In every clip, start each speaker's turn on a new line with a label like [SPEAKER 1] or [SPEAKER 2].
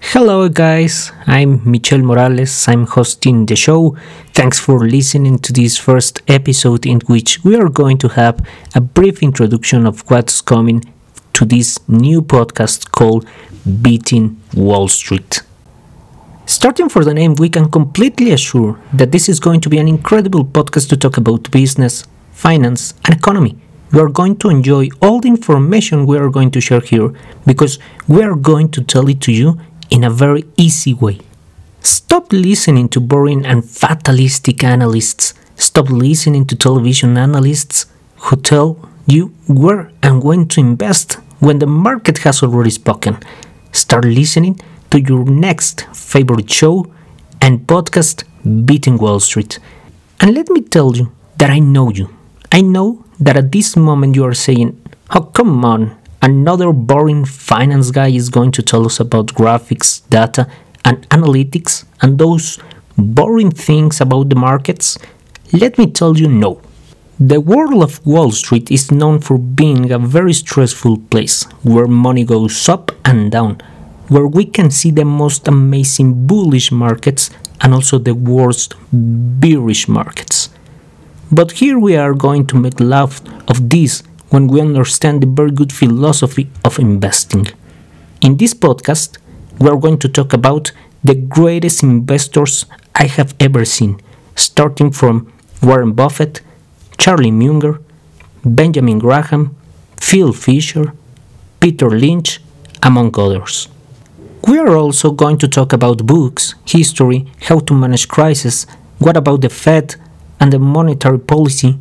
[SPEAKER 1] Hello, guys. I'm Michel Morales. I'm hosting the show. Thanks for listening to this first episode, in which we are going to have a brief introduction of what's coming to this new podcast called Beating Wall Street. Starting for the name, we can completely assure that this is going to be an incredible podcast to talk about business, finance, and economy. You are going to enjoy all the information we are going to share here because we are going to tell it to you in a very easy way. Stop listening to boring and fatalistic analysts. Stop listening to television analysts who tell you where and when to invest when the market has already spoken. Start listening to your next favorite show and podcast, Beating Wall Street. And let me tell you that I know you. I know that at this moment you are saying, Oh, come on, another boring finance guy is going to tell us about graphics, data, and analytics and those boring things about the markets? Let me tell you no. The world of Wall Street is known for being a very stressful place where money goes up and down, where we can see the most amazing bullish markets and also the worst bearish markets. But here we are going to make love of this when we understand the very good philosophy of investing. In this podcast, we are going to talk about the greatest investors I have ever seen, starting from Warren Buffett, Charlie Munger, Benjamin Graham, Phil Fisher, Peter Lynch, among others. We are also going to talk about books, history, how to manage crisis, what about the Fed and the monetary policy,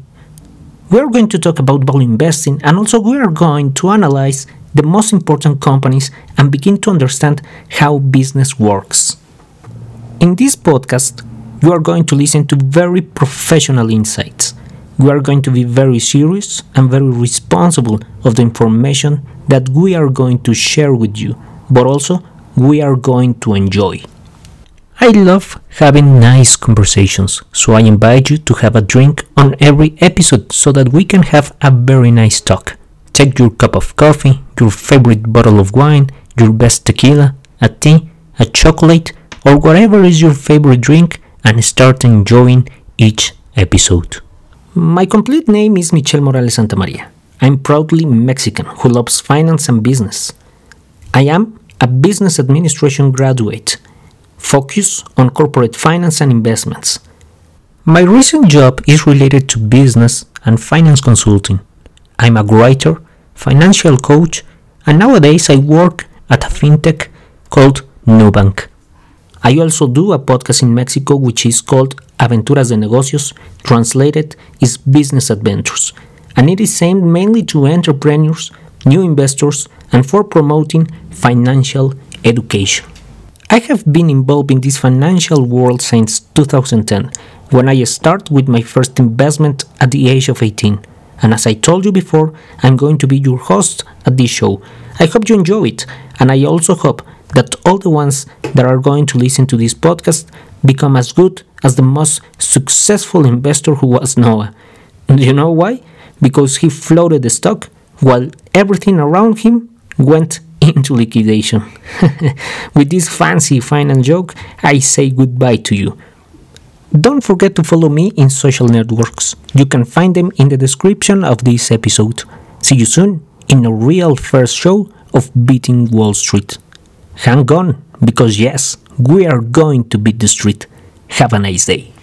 [SPEAKER 1] we are going to talk about value investing and also we are going to analyze the most important companies and begin to understand how business works. In this podcast, you are going to listen to very professional insights. We are going to be very serious and very responsible of the information that we are going to share with you, but also we are going to enjoy. I love having nice conversations, so I invite you to have a drink on every episode so that we can have a very nice talk. Take your cup of coffee, your favorite bottle of wine, your best tequila, a tea, a chocolate, or whatever is your favorite drink and start enjoying each episode. My complete name is Michel Morales Santamaria. I'm proudly Mexican who loves finance and business. I am a business administration graduate focus on corporate finance and investments. My recent job is related to business and finance consulting. I'm a writer, financial coach, and nowadays I work at a fintech called Nubank. I also do a podcast in Mexico which is called Aventuras de Negocios, translated is Business Adventures, and it is aimed mainly to entrepreneurs, new investors, and for promoting financial education. I have been involved in this financial world since 2010, when I started with my first investment at the age of 18. And as I told you before, I'm going to be your host at this show. I hope you enjoy it, and I also hope that all the ones that are going to listen to this podcast become as good as the most successful investor who was Noah. Do you know why? Because he floated the stock while everything around him went into liquidation. With this fancy finance joke, I say goodbye to you. Don't forget to follow me in social networks. You can find them in the description of this episode. See you soon in a real first show of Beating Wall Street. Hang on, because yes, we are going to beat the street. Have a nice day.